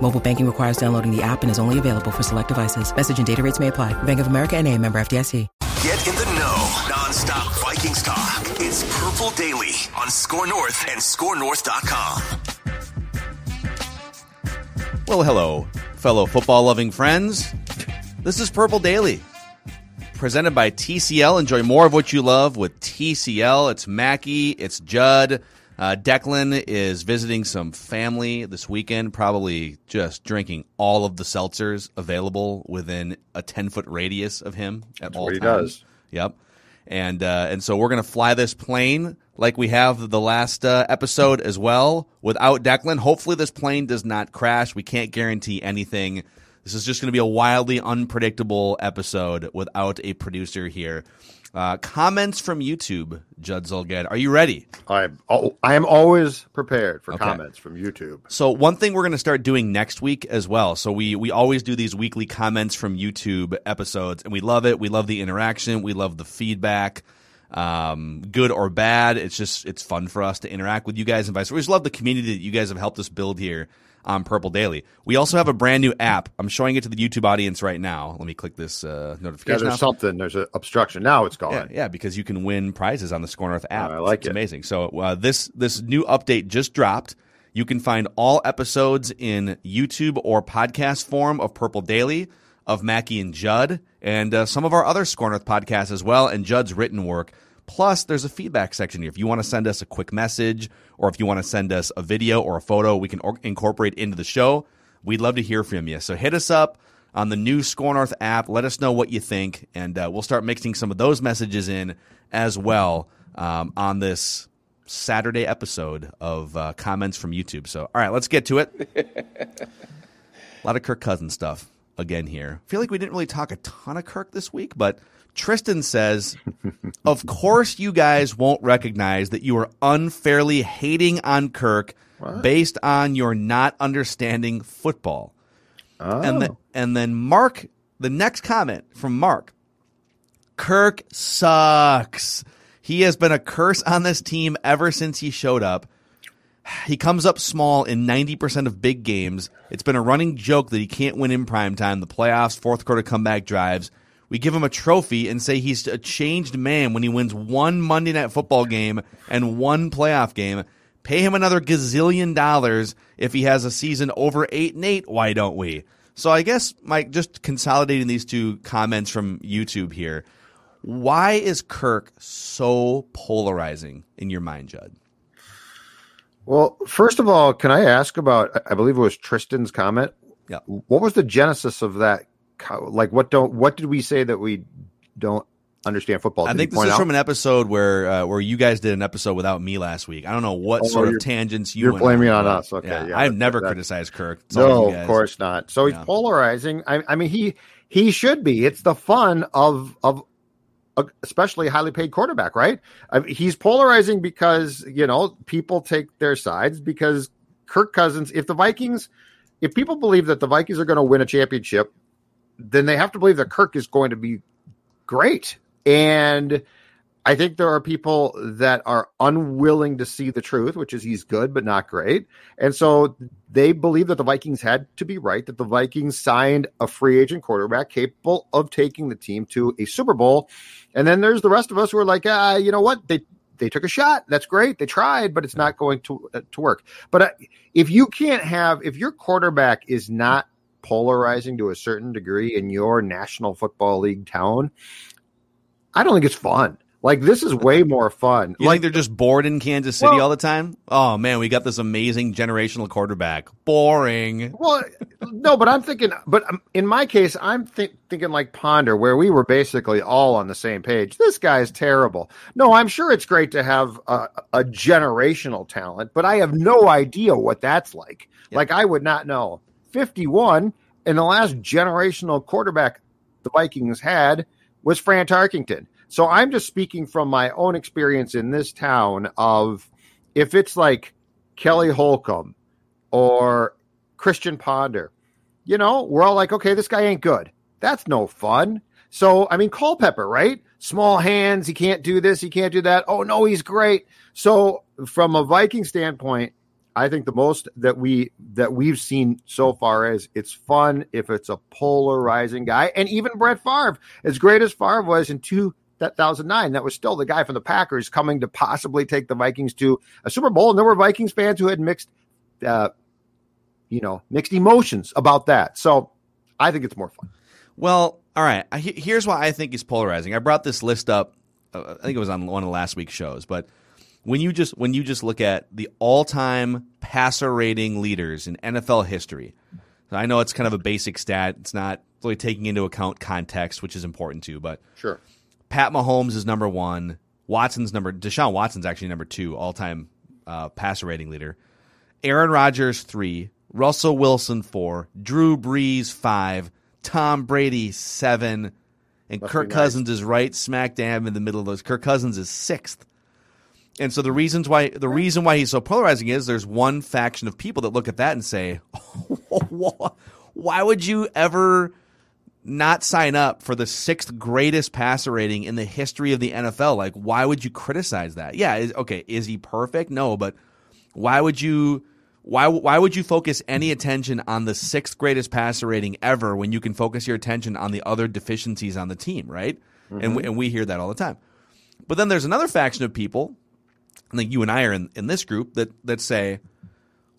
Mobile banking requires downloading the app and is only available for select devices. Message and data rates may apply. Bank of America and a member FDIC. Get in the know. Non-stop Vikings talk. It's Purple Daily on SKOR North and SKORNorth.com. Well, hello, fellow football loving friends. This is Purple Daily, presented by TCL. Enjoy more of what you love with TCL. It's Mackey, it's Judd. Uh, Declan is visiting some family this weekend, probably just drinking all of the seltzers available within a 10 foot radius of him at That's all what he times. does. Yep. And uh, and so we're gonna fly this plane like we have the last uh, episode as well without Declan. Hopefully this plane does not crash. We can't guarantee anything. This is just going to be a wildly unpredictable episode without a producer here. Uh, comments from YouTube, Judd Zulgad. Are you ready? I'm al- I am always prepared for Okay. comments from YouTube. So one thing we're going to start doing next week as well. So we we always do these weekly comments from YouTube episodes, and we love it. We love the interaction. We love the feedback, um, good or bad. It's just it's fun for us to interact with you guys and vice. versa. We just love the community that you guys have helped us build here on Purple Daily. We also have a brand new app. I'm showing it to the YouTube audience right now. Let me click this uh, Yeah, notification. there's now. something. There's an obstruction. Now it's gone. Yeah, yeah, because you can win prizes on the SKOR North app. I like it's it. amazing. So uh, this this new update just dropped. You can find all episodes in YouTube or podcast form of Purple Daily, of Mackey and Judd, and uh, some of our other SKOR North podcasts as well, and Judd's written work. Plus, there's a feedback section here. If you want to send us a quick message, or if you want to send us a video or a photo, we can or- incorporate into the show. We'd love to hear from you. So hit us up on the new SKOR North app. Let us know what you think, and uh, we'll start mixing some of those messages in as well um, on this Saturday episode of uh, comments from YouTube. So, all right, let's get to it. a lot of Kirk Cousins stuff again here. I feel like we didn't really talk a ton of Kirk this week, but Tristan says, Of course, you guys won't recognize that you are unfairly hating on Kirk based on your not understanding football. And, the, oh. and then Mark, the next comment from Mark Kirk sucks. He has been a curse on this team ever since he showed up. He comes up small in 90% of big games. It's been a running joke that he can't win in prime time, the playoffs, fourth quarter comeback drives. We give him a trophy and say he's a changed man when he wins one Monday night football game and one playoff game. Pay him another gazillion dollars if he has a season over 8 and 8, why don't we? So I guess Mike just consolidating these two comments from YouTube here. Why is Kirk so polarizing in your mind, Judd? Well, first of all, can I ask about? I believe it was Tristan's comment. Yeah. What was the genesis of that? Like, what don't? What did we say that we don't understand football? I think this is out? from an episode where uh, where you guys did an episode without me last week. I don't know what Oh, sort of tangents you you're blaming on, on us. Okay, yeah, I've that- never that- criticized Kirk. It's No, of course not. So he's Yeah. polarizing. I, I mean, he he should be. It's the fun of of especially highly paid quarterback, right? I mean, he's polarizing because you know people take their sides because Kirk Cousins. If the Vikings, if people believe that the Vikings are going to win a championship, then they have to believe that Kirk is going to be great. And I think there are people that are unwilling to see the truth, which is he's good but not great. And so they believe that the Vikings had to be right, that the Vikings signed a free agent quarterback capable of taking the team to a Super Bowl. And then there's the rest of us who are like, ah, you know what? They they took a shot. That's great. They tried, but it's not going to uh, to work. But uh, if you can't have if your quarterback is not polarizing to a certain degree in your National Football League town, I don't think it's fun. Like this is way more fun. You like think they're just bored in Kansas City Well- all the time? Oh man, we got this amazing generational quarterback. Boring. Well, no, but I'm thinking, but um, in my case, I'm think, thinking like Ponder, where we were basically all on the same page. This guy's terrible. No, I'm sure it's great to have a, a generational talent, but I have no idea what that's like. Like, I would not know. 51, and the last generational quarterback the Vikings had was Fran Tarkenton. So I'm just speaking from my own experience in this town of if it's like Kelly Holcomb or Christian Ponder, you know, we're all like, okay, this guy ain't good. That's no fun. So, I mean, Culpepper, right? Small hands. He can't do this. He can't do that. Oh, no, he's great. So, from a Viking standpoint, I think the most that we that we've seen so far is it's fun if it's a polarizing guy, and even Brett Favre, as great as Favre was in 2009, that was still the guy from the Packers coming to possibly take the Vikings to a Super Bowl, and there were Vikings fans who had mixed, uh, you know, mixed emotions about that. So I think it's more fun. Well, all right. Here's why I think he's polarizing. I brought this list up. Uh, I think it was on one of the last week's shows, but when you just when you just look at the all-time passer rating leaders in NFL history, I know it's kind of a basic stat. It's not really taking into account context, which is important too. But Sure. Pat Mahomes is number one. Watson's number. Deshaun Watson's actually number two, all-time uh, passer rating leader. Aaron Rodgers three, Russell Wilson four, Drew Brees five, Tom Brady seven, and Must Kirk nice. Cousins is right smack dab in the middle of those. Kirk Cousins is sixth. And so the reasons why the reason why he's so polarizing is there's one faction of people that look at that and say, why would you ever not sign up for the sixth greatest passer rating in the history of the NFL? Like, why would you criticize that? Yeah, is, okay, is he perfect? No, but why would you? Why why would you focus any attention on the sixth greatest passer rating ever when you can focus your attention on the other deficiencies on the team, right? And we, mm-hmm. and we hear that all the time. But then there's another faction of people, I think you and I are in, in this group that that say,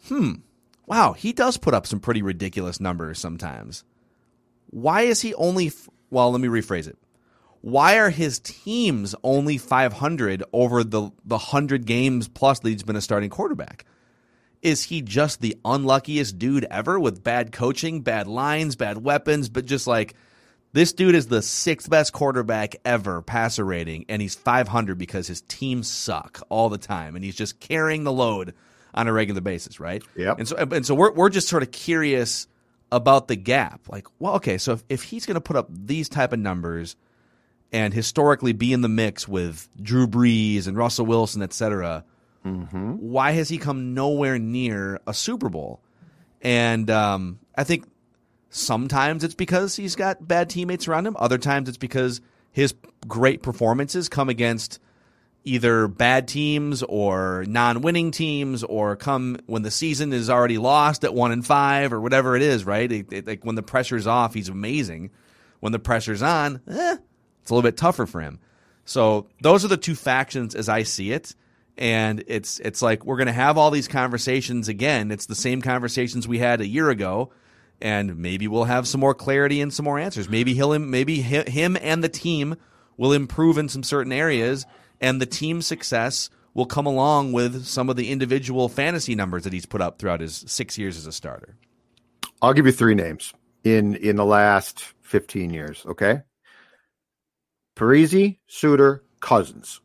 "Hmm, wow, he does put up some pretty ridiculous numbers sometimes. Why is he only? F- well, let me rephrase it. Why are his teams only 500 over the the hundred games plus that he's been a starting quarterback? Is he just the unluckiest dude ever with bad coaching, bad lines, bad weapons, but just like this dude is the sixth best quarterback ever passer rating, and he's 500 because his teams suck all the time, and he's just carrying the load on a regular basis, right? Yep. And so, and so we're we're just sort of curious about the gap. Like, well, okay, so if, if he's going to put up these type of numbers and historically be in the mix with Drew Brees and Russell Wilson, et cetera, why has he come nowhere near a Super Bowl? And um, I think sometimes it's because he's got bad teammates around him. Other times it's because his great performances come against either bad teams or non-winning teams, or come when the season is already lost at one and five, or whatever it is. Right? It- it- like when the pressure's off, he's amazing. When the pressure's on, eh, it's a little bit tougher for him. So those are the two factions as I see it. And it's it's like we're gonna have all these conversations again. It's the same conversations we had a year ago, and maybe we'll have some more clarity and some more answers. Maybe he'll maybe him and the team will improve in some certain areas, and the team success will come along with some of the individual fantasy numbers that he's put up throughout his six years as a starter. I'll give you three names in in the last 15 years, okay? Parise, Suter, Cousins.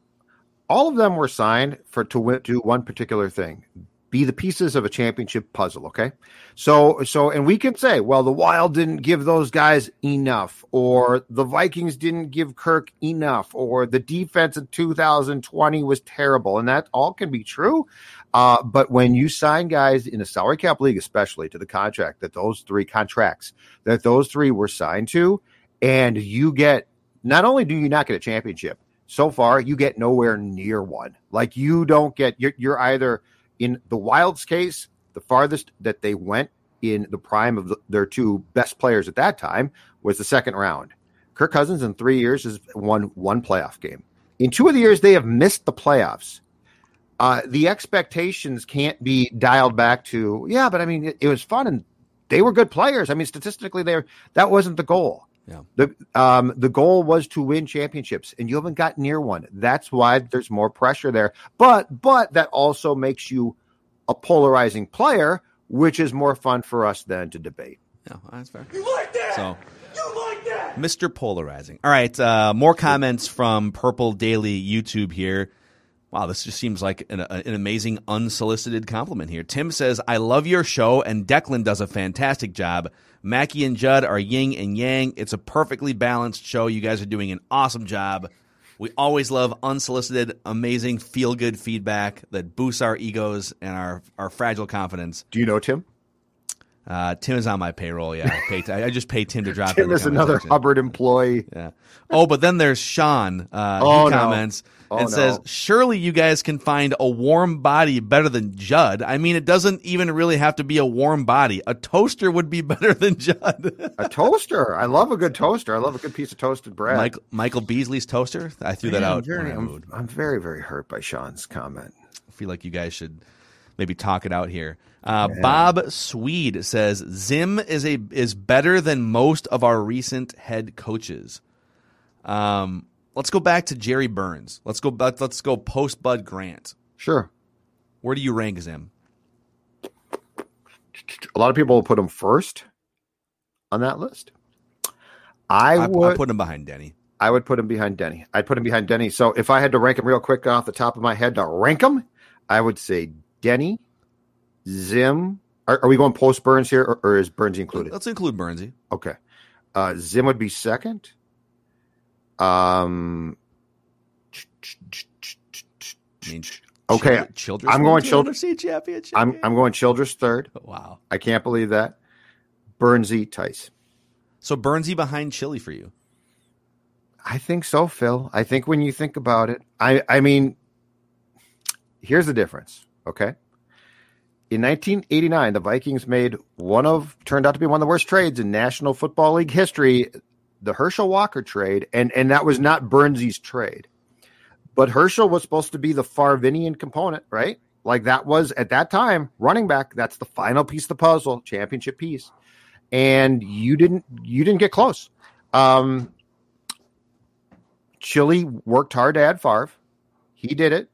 All of them were signed for to do one particular thing. Be the pieces of a championship puzzle, okay? So so and we can say, well, the Wild didn't give those guys enough or the Vikings didn't give Kirk enough or the defense in 2020 was terrible and that all can be true. Uh, but when you sign guys in a salary cap league, especially to the contract that those three contracts that those three were signed to, and you get not only do you not get a championship, so far you get nowhere near one. Like you don't get you're, you're either in the Wild's case, the farthest that they went in the prime of the, their two best players at that time was the second round. Kirk Cousins in three years has won one playoff game. In two of the years they have missed the playoffs. Uh, the expectations can't be dialed back to yeah, but I mean it, it was fun and they were good players. I mean statistically, they that wasn't the goal. Yeah. The um the goal was to win championships, and you haven't got near one. That's why there's more pressure there. But but that also makes you a polarizing player, which is more fun for us than to debate. Yeah, that's fair. You like that? So, You like that? Mr. Polarizing. All right, uh, more comments from Purple Daily YouTube here. Wow, this just seems like an, an amazing unsolicited compliment here. Tim says, I love your show, and Declan does a fantastic job. Mackey and Judd are yin and yang. It's a perfectly balanced show. You guys are doing an awesome job. We always love unsolicited, amazing, feel good feedback that boosts our egos and our, our fragile confidence. Do you know Tim? Uh, Tim is on my payroll. Yeah, I, pay, I just pay Tim to drop. Tim is another. Hubbard employee. Yeah. Oh, but then there's Sean. Uh, Oh, he no. Oh, and says, "Surely you guys can find a warm body better than Judd. I mean, it doesn't even really have to be a warm body. A toaster would be better than Judd." A toaster. I love a good toaster. I love a good piece of toasted bread. Michael, Michael Beasley's toaster. I threw that out. I'm very, I'm. I'm very, very hurt by Sean's comment. I feel like you guys should maybe talk it out here. Uh, Bob Swede says Zim is a is better than most of our recent head coaches. Um, let's go back to Jerry Burns. Let's go. back- Let's go post Bud Grant. Sure. Where do you rank Zim? A lot of people will put him first on that list. I, I, would I put him behind Denny. I would put him behind Denny. I'd put him behind Denny. So if I had to rank him real quick off the top of my head to rank him, I would say Denny, Zim. Are, are we going post Burns here, or, or is Burns included? Let's include Burnsy. Okay. Uh, Zim would be second. Um. I mean, Okay, Childress- Childress I'm going two Child- championship. I'm? I'm going Childress third. wow. I can't believe that. Burnsy Tice. So Burnsy behind Chili for you. I think so, Phil. I think when you think about it, I I mean, here's the difference. Okay. In 1989, the Vikings made one of turned out to be one of the worst trades in National Football League history, the Herschel Walker trade, and and that was not Burnsy's trade. But Herschel was supposed to be the Farvinian component, right? Like that was at that time running back. That's the final piece of the puzzle, championship piece, and you didn't you didn't get close. Um, Chili worked hard to add Favre. He did it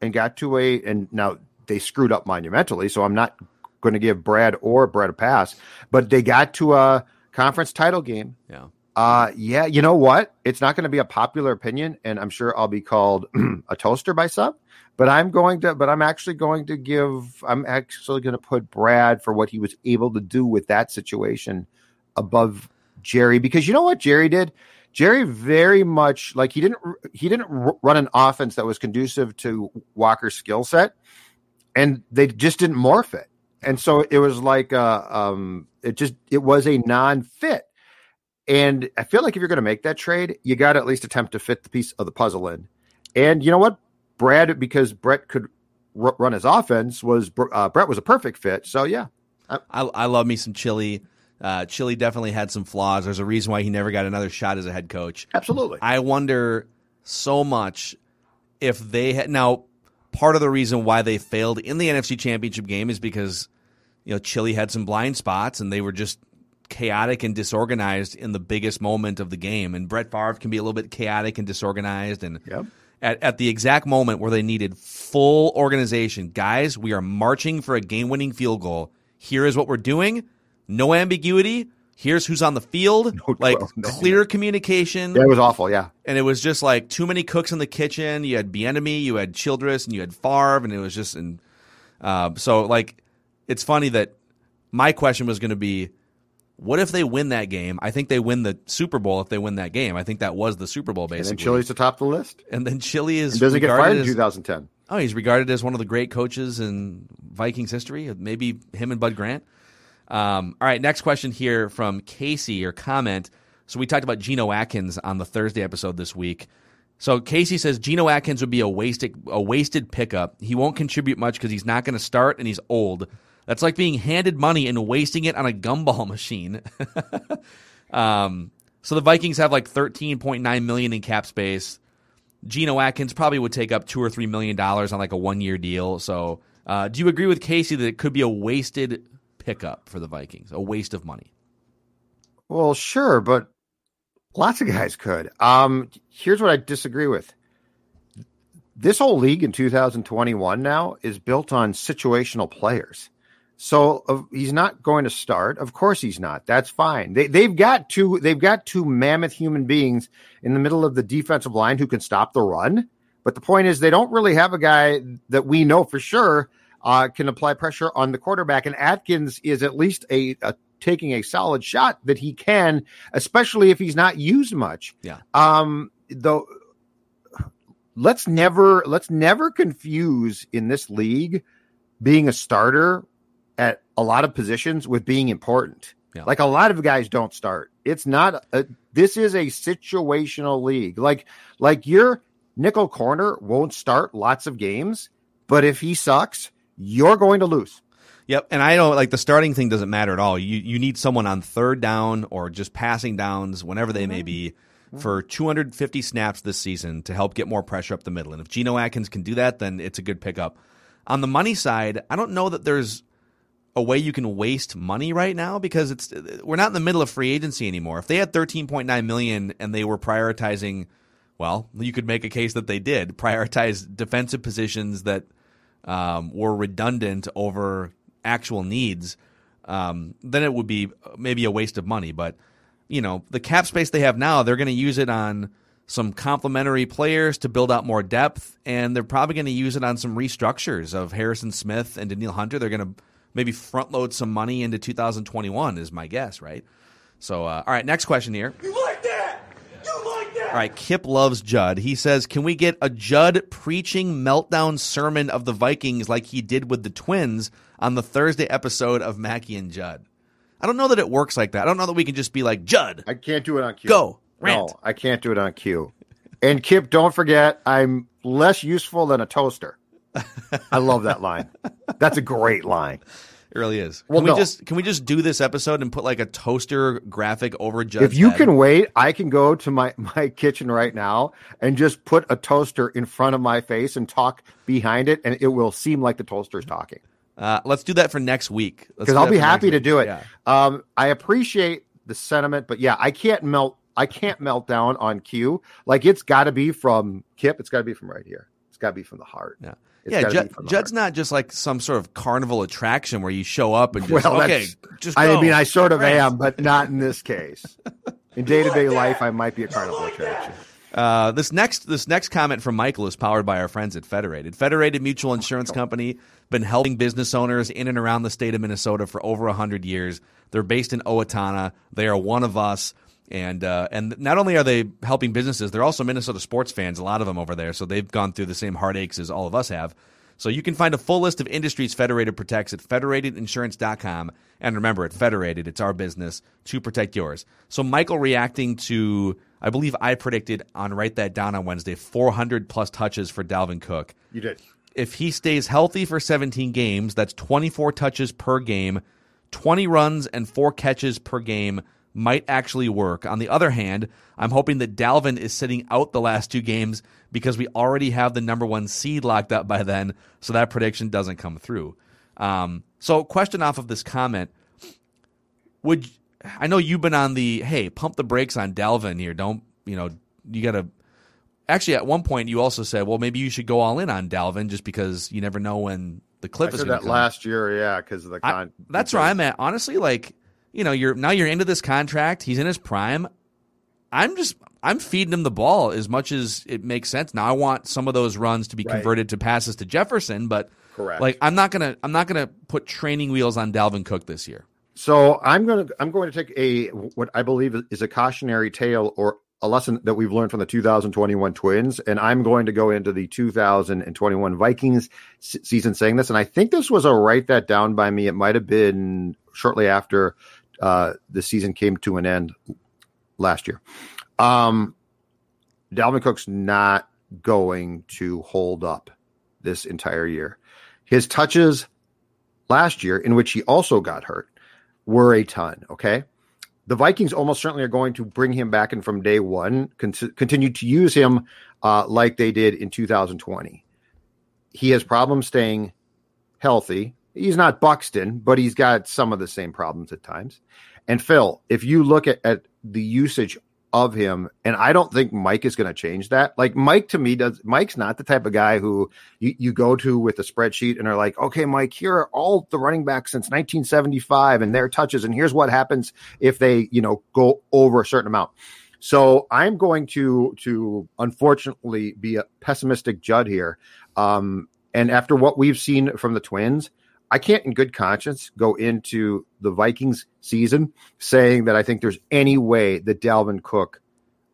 and got to a and now they screwed up monumentally. So I'm not going to give Brad or Brett a pass, but they got to a conference title game. Yeah. Uh, yeah, you know what? It's not going to be a popular opinion, and I'm sure I'll be called a toaster by some. But I'm going to, but I'm actually going to give, I'm actually going to put Brad for what he was able to do with that situation above Jerry because you know what Jerry did? Jerry very much like he didn't he didn't run an offense that was conducive to Walker's skill set, and they just didn't morph it, and so it was like uh, um, it just it was a non-fit. And I feel like if you're going to make that trade, you got to at least attempt to fit the piece of the puzzle in. And you know what, Brad, because Brett could r- run his offense, was uh, Brett was a perfect fit. So yeah, I, I love me some Chili. Uh, Chili definitely had some flaws. There's a reason why he never got another shot as a head coach. absolutely. I wonder so much if they had now part of the reason why they failed in the NFC Championship game is because you know Chili had some blind spots and they were just chaotic and disorganized in the biggest moment of the game. And Brett Favre can be a little bit chaotic and disorganized and Yep. at, at the exact moment where they needed full organization, guys, we are marching for a game winning field goal. Here is what we're doing. No ambiguity. Here's who's on the field. No like no. clear communication. yeah, it was awful. Yeah, And it was just like too many cooks in the kitchen. You had Bieniemy, you had Childress, and you had Favre, and it was just and uh, so like it's funny that my question was going to be, what if they win that game? I think they win the Super Bowl if they win that game. I think that was the Super Bowl and basically. then Chili's to top of the list. and then Chili is He doesn't get fired in as- 2010. Oh, he's regarded as one of the great coaches in Vikings history. Maybe him and Bud Grant. Um, all right, next question here from Casey or comment. So we talked about Geno Atkins on the Thursday episode this week. So Casey says Geno Atkins would be a wasted a wasted pickup. He won't contribute much because he's not going to start and he's old. That's like being handed money and wasting it on a gumball machine. um, so the Vikings have like 13.9 million in cap space. Geno Atkins probably would take up two or three million dollars on like a one year deal. So, uh, do you agree with Casey that it could be a wasted pickup for the Vikings, a waste of money? Well, sure, but lots of guys could. Um, here's what I disagree with. This whole league in 2021 now is built on situational players. So uh, he's not going to start. Of course he's not. That's fine. They they've got two they've got two mammoth human beings in the middle of the defensive line who can stop the run. But the point is they don't really have a guy that we know for sure uh, can apply pressure on the quarterback. And Atkins is at least a, a taking a solid shot that he can, especially if he's not used much. Yeah. Um. Though let's never let's never confuse in this league being a starter at a lot of positions with being important. Yeah. Like a lot of guys don't start. It's not a, this is a situational league. Like like your nickel corner won't start lots of games, but if he sucks, you're going to lose. Yep, and I don't like the starting thing doesn't matter at all. You you need someone on third down or just passing downs, whenever they may mm-hmm. be, for 250 snaps this season to help get more pressure up the middle. And if Geno Atkins can do that, then it's a good pickup. On the money side, I don't know that there's a way you can waste money right now because it's we're not in the middle of free agency anymore. If they had 13.9 million and they were prioritizing, well, you could make a case that they did prioritize defensive positions that um, were redundant over actual needs. Um, then it would be maybe a waste of money. But you know, the cap space they have now, they're going to use it on some complementary players to build out more depth, and they're probably going to use it on some restructures of Harrison Smith and Danielle Hunter. They're going to maybe front load some money into 2021 is my guess, right? So, uh, all right, next question here. You like that? You like that? All right, Kip loves Judd. He says, "Can we get a Judd preaching meltdown sermon of the Vikings like he did with the Twins on the Thursday episode of Mackey and Judd?" I don't know that it works like that. I don't know that we can just be like Judd. I can't do it on cue. Go, rant. No, I can't do it on cue. And Kip, don't forget, I'm less useful than a toaster. I love that line. That's a great line. It really is. Well, can we no. just can we just do this episode and put like a toaster graphic over Judd's if you head? can wait, I can go to my, my kitchen right now and just put a toaster in front of my face and talk behind it, and it will seem like the toaster's talking. Uh, let's do that for next week. Because I'll be happy to do it. Yeah. Um, I appreciate the sentiment, but yeah, I can't melt. I can't melt down on cue. Like it's got to be from Kip. It's got to be from right here. It's got to be from the heart. Yeah. It's yeah, gotta Judd, be from the Judd's not just like some sort of carnival attraction where you show up and just Well, okay, just I go. mean, I sort of Rant. am, but not in this case. In day to day life, I might be a carnival attraction. Uh, this next this next comment from Michael is powered by our friends at Federated. Federated Mutual Insurance Company been helping business owners in and around the state of Minnesota for over hundred years. They're based in Owatonna. They are one of us, and uh, and not only are they helping businesses, they're also Minnesota sports fans. A lot of them over there, so they've gone through the same heartaches as all of us have. So you can find a full list of industries Federated protects at federatedinsurance.com. And remember, at Federated, it's our business to protect yours. So Michael reacting to, I believe I predicted on Write That Down on Wednesday, 400 plus touches for Dalvin Cook. You did. If he stays healthy for 17 games, that's 24 touches per game, 20 runs and four catches per game might actually work. On the other hand, I'm hoping that Dalvin is sitting out the last two games because we already have the number one seed locked up by then, so that prediction doesn't come through. Um, so, question off of this comment: Would I know you've been on the hey, pump the brakes on Dalvin here? Don't you know? You got to. Actually, at one point, you also said, well, maybe you should go all in on Dalvin just because you never know when the cliff I is that come. last year, yeah, because of the I- con. that's where I'm at. Honestly, like you know, you're now you're into this contract. He's in his prime. I'm just I'm feeding him the ball as much as it makes sense. Now I want some of those runs to be Right. converted to passes to Jefferson, but Correct. like I'm not gonna I'm not gonna put training wheels on Dalvin Cook this year. So I'm going to I'm going to take a what I believe is a cautionary tale or a lesson that we've learned from the 2021 Twins, and I'm going to go into the 2021 Vikings s- season saying this, and I think this was a write that down by me. It might have been shortly after uh, the season came to an end last year. Um, Dalvin Cook's not going to hold up this entire year. His touches last year, in which he also got hurt, were a ton. Okay. The Vikings almost certainly are going to bring him back and from day one con- continue to use him uh, like they did in 2020. He has problems staying healthy. He's not Buxton, but he's got some of the same problems at times. And Phil, if you look at, at the usage of him, and I don't think Mike is going to change that. Like Mike to me does Mike's not the type of guy who you, you go to with a spreadsheet and are like, okay, Mike, here are all the running backs since 1975 and their touches, and here's what happens if they, you know, go over a certain amount. So I'm going to to unfortunately be a pessimistic Judd here. Um, and after what we've seen from the Twins, I can't, in good conscience, go into the Vikings season saying that I think there's any way that Dalvin Cook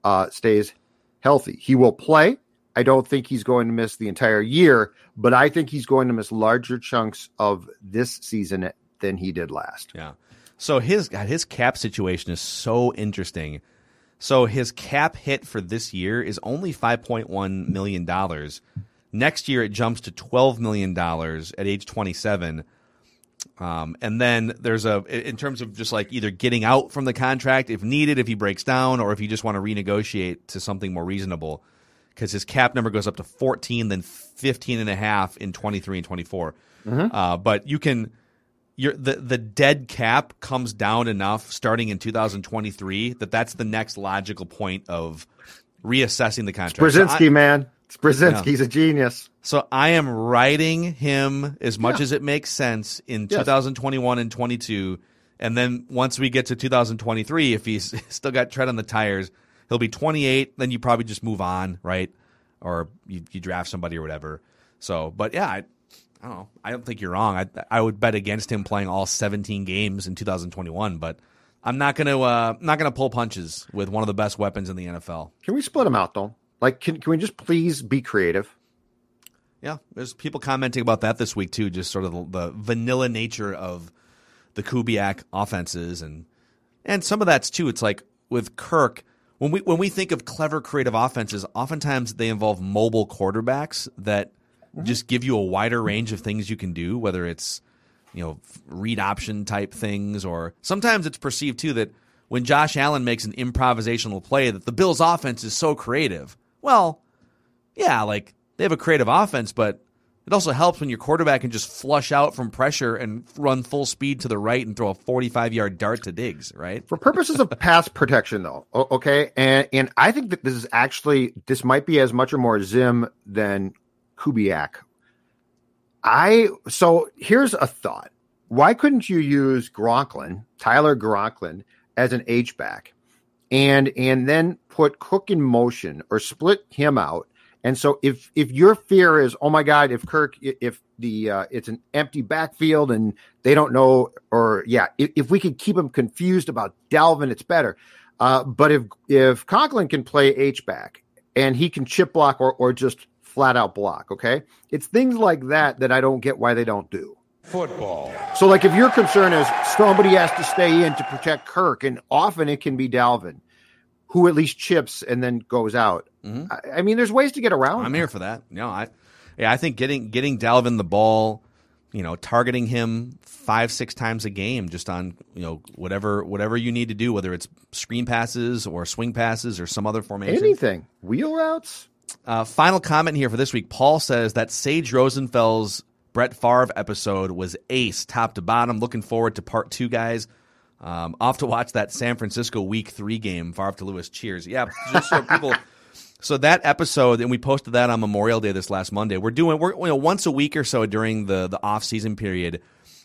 uh, stays healthy. He will play. I don't think he's going to miss the entire year, but I think he's going to miss larger chunks of this season than he did last. Yeah. So his his cap situation is so interesting. So his cap hit for this year is only five point one million dollars. Next year, it jumps to $12 million at age 27. Um, and then there's a, in terms of just like either getting out from the contract if needed, if he breaks down, or if you just want to renegotiate to something more reasonable, because his cap number goes up to 14, then 15 and a half in 23 and 24. Mm-hmm. Uh, but you can, the, the dead cap comes down enough starting in 2023 that that's the next logical point of reassessing the contract. Brzezinski, so man. It's Brzezinski. Yeah. He's a genius. So I am writing him as much yeah. as it makes sense in yes. 2021 and 22. And then once we get to 2023, if he's still got tread on the tires, he'll be 28. Then you probably just move on, right? Or you, you draft somebody or whatever. So, but yeah, I, I don't know. I don't think you're wrong. I I would bet against him playing all 17 games in 2021, but I'm not gonna uh, not gonna pull punches with one of the best weapons in the NFL. Can we split him out though? Like, can can we just please be creative? Yeah, there's people commenting about that this week too. Just sort of the, the vanilla nature of the Kubiak offenses, and and some of that's too. It's like with Kirk when we when we think of clever creative offenses, oftentimes they involve mobile quarterbacks that mm-hmm. just give you a wider range of things you can do. Whether it's you know read option type things, or sometimes it's perceived too that when Josh Allen makes an improvisational play, that the Bills' offense is so creative. Well, yeah, like they have a creative offense, but it also helps when your quarterback can just flush out from pressure and run full speed to the right and throw a 45 yard dart to Diggs, right? For purposes of pass protection, though, okay, and and I think that this is actually this might be as much or more Zim than Kubiak. I so here's a thought: Why couldn't you use Gronklin, Tyler Gronklin, as an H back? And and then put Cook in motion or split him out. And so if if your fear is oh my god if Kirk if the uh, it's an empty backfield and they don't know or yeah if, if we could keep them confused about Dalvin it's better. Uh, but if if Conklin can play H back and he can chip block or or just flat out block, okay, it's things like that that I don't get why they don't do football. So, like, if your concern is somebody has to stay in to protect Kirk, and often it can be Dalvin, who at least chips and then goes out. Mm-hmm. I, I, mean, there's ways to get around. I'm here for that. No, I, yeah, I think getting getting Dalvin the ball, you know, targeting him five six times a game, just on you know whatever whatever you need to do, whether it's screen passes or swing passes or some other formation, anything, wheel routes. Uh, final comment here for this week. Paul says that Sage Rosenfels Brett Favre episode was ace, top to bottom. Looking forward to part two, guys. Um, off to watch that San Francisco Week Three game. Favre to Lewis. Cheers. Yeah, just so people. So that episode, and we posted that on Memorial Day this last Monday. We're doing we're you know once a week or so during the the off season period.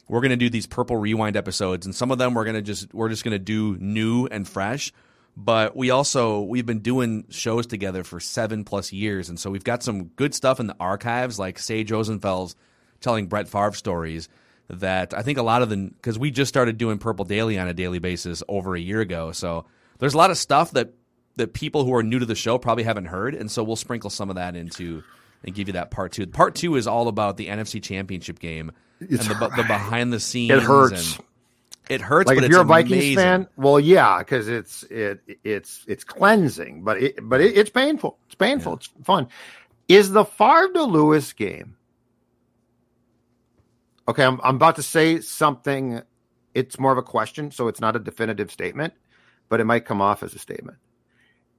We're going to do these Purple Rewind episodes, and some of them we're going to just we're just going to do new and fresh. But we also we've been doing shows together for seven plus years, and so we've got some good stuff in the archives, like Sage Rosenfels telling Brett Favre stories that I think a lot of the because we just started doing Purple Daily on a daily basis over a year ago. So there's a lot of stuff that that people who are new to the show probably haven't heard, and so we'll sprinkle some of that into and give you that part two. Part two is all about the NFC Championship game it's and the, the, behind the scenes. It hurts. it hurts. Like if you're a Vikings amazing. fan, well, yeah, because it's it it's it's cleansing, but it but it, it's painful. It's painful. Yeah. It's fun. Is the Favre to Lewis game Okay, I'm, I'm about to say something. It's more of a question, so it's not a definitive statement, but it might come off as a statement.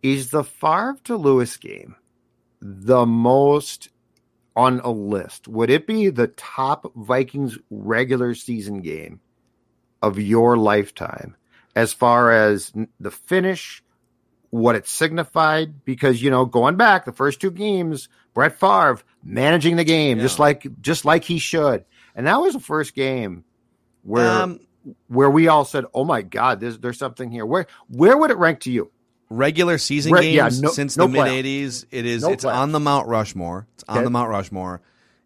Is the Favre to Lewis game the most on a list? Would it be the top Vikings regular season game of your lifetime? as far as the finish, what it signified, because you know, going back the first two games, Brett Favre managing the game just like just like he should, and that was the first game where Um, where we all said, "Oh my God, there's there's something here." Where where would it rank to you? regular season Re- yeah, games no- since no the mid '80s. It is. No it's playoffs. on the Mount Rushmore. It's on Okay. the Mount Rushmore.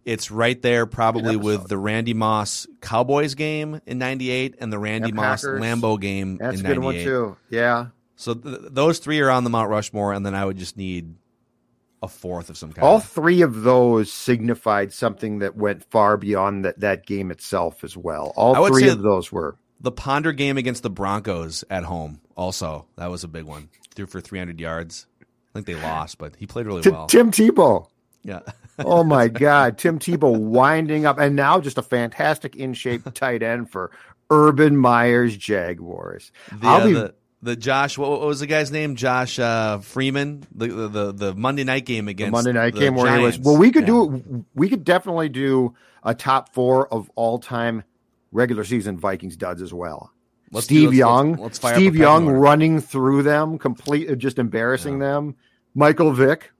It's right there, probably with the Randy Moss Cowboys game in '98 and the Randy And Moss Packers. Lambeau game That's in a good one too. Yeah. So th- those three are on the Mount Rushmore, and then I would just need a fourth of some kind. All three of those signified something that went far beyond that, that game itself as well. All three of those were. the Ponder game against the Broncos at home, also that was a big one. Threw for 300 yards. I think they lost, but he played really T- well. Tim Tebow. yeah. Oh my God. Tim Tebow winding up and now just a fantastic in shape tight end for Urban Meyer's Jaguars. The, I'll uh, be the the Josh, what, what was the guy's name? Josh uh, Freeman. The, the the the Monday night game the against Monday night the game where he was well, we could Yeah. do we could definitely do a top four of all time regular season Vikings duds as well. Let's do- Steve let's- Young, let's- let's Steve Young order. running through them, complete, just embarrassing them. Michael Vick,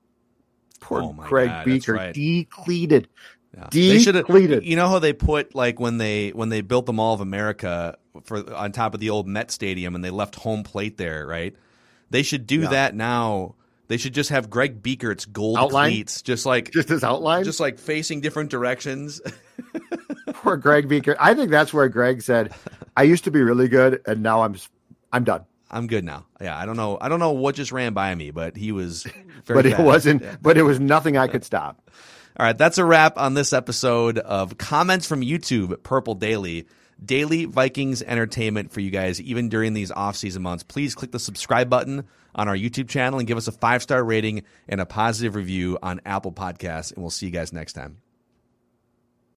poor Oh Craig God, Beaker, right. decleated. Yeah. Depleted. You know how they put like when they when they built the Mall of America for on top of the old Met Stadium and they left home plate there, right? They should do Yeah. that now. They should just have Greg Biekert's gold Outline? cleats, just like Just his outline. just like facing different directions. poor Greg Beaker. I think that's where Greg said, "I used to be really good, and now I'm I'm done." I'm good now. Yeah, I don't know. I don't know what just ran by me, but he was. Very but it fast. wasn't. Yeah. But it was nothing I could stop. All right, that's a wrap on this episode of comments from YouTube, Purple Daily. Daily Vikings entertainment for you guys, even during these off-season months. Please click the subscribe button on our YouTube channel and give us a five-star rating and a positive review on Apple Podcasts, and we'll see you guys next time.